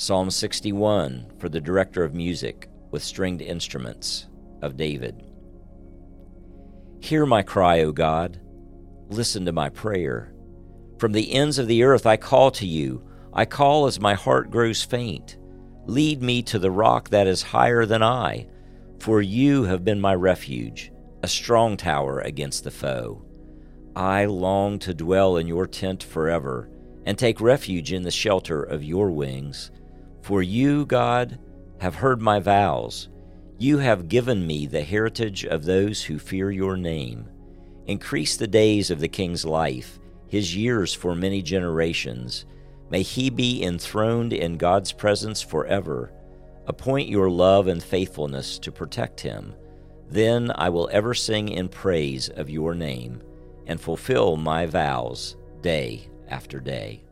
Psalm 61 for the director of music with stringed instruments of David. Hear my cry, O God. Listen to my prayer. From the ends of the earth I call to you. I call as my heart grows faint. Lead me to the rock that is higher than I, for you have been my refuge, a strong tower against the foe. I long to dwell in your tent forever and take refuge in the shelter of your wings. For you, God, have heard my vows. You have given me the heritage of those who fear your name. Increase the days of the king's life, his years for many generations. May he be enthroned in God's presence forever. Appoint your love and faithfulness to protect him. Then I will ever sing in praise of your name and fulfill my vows day after day.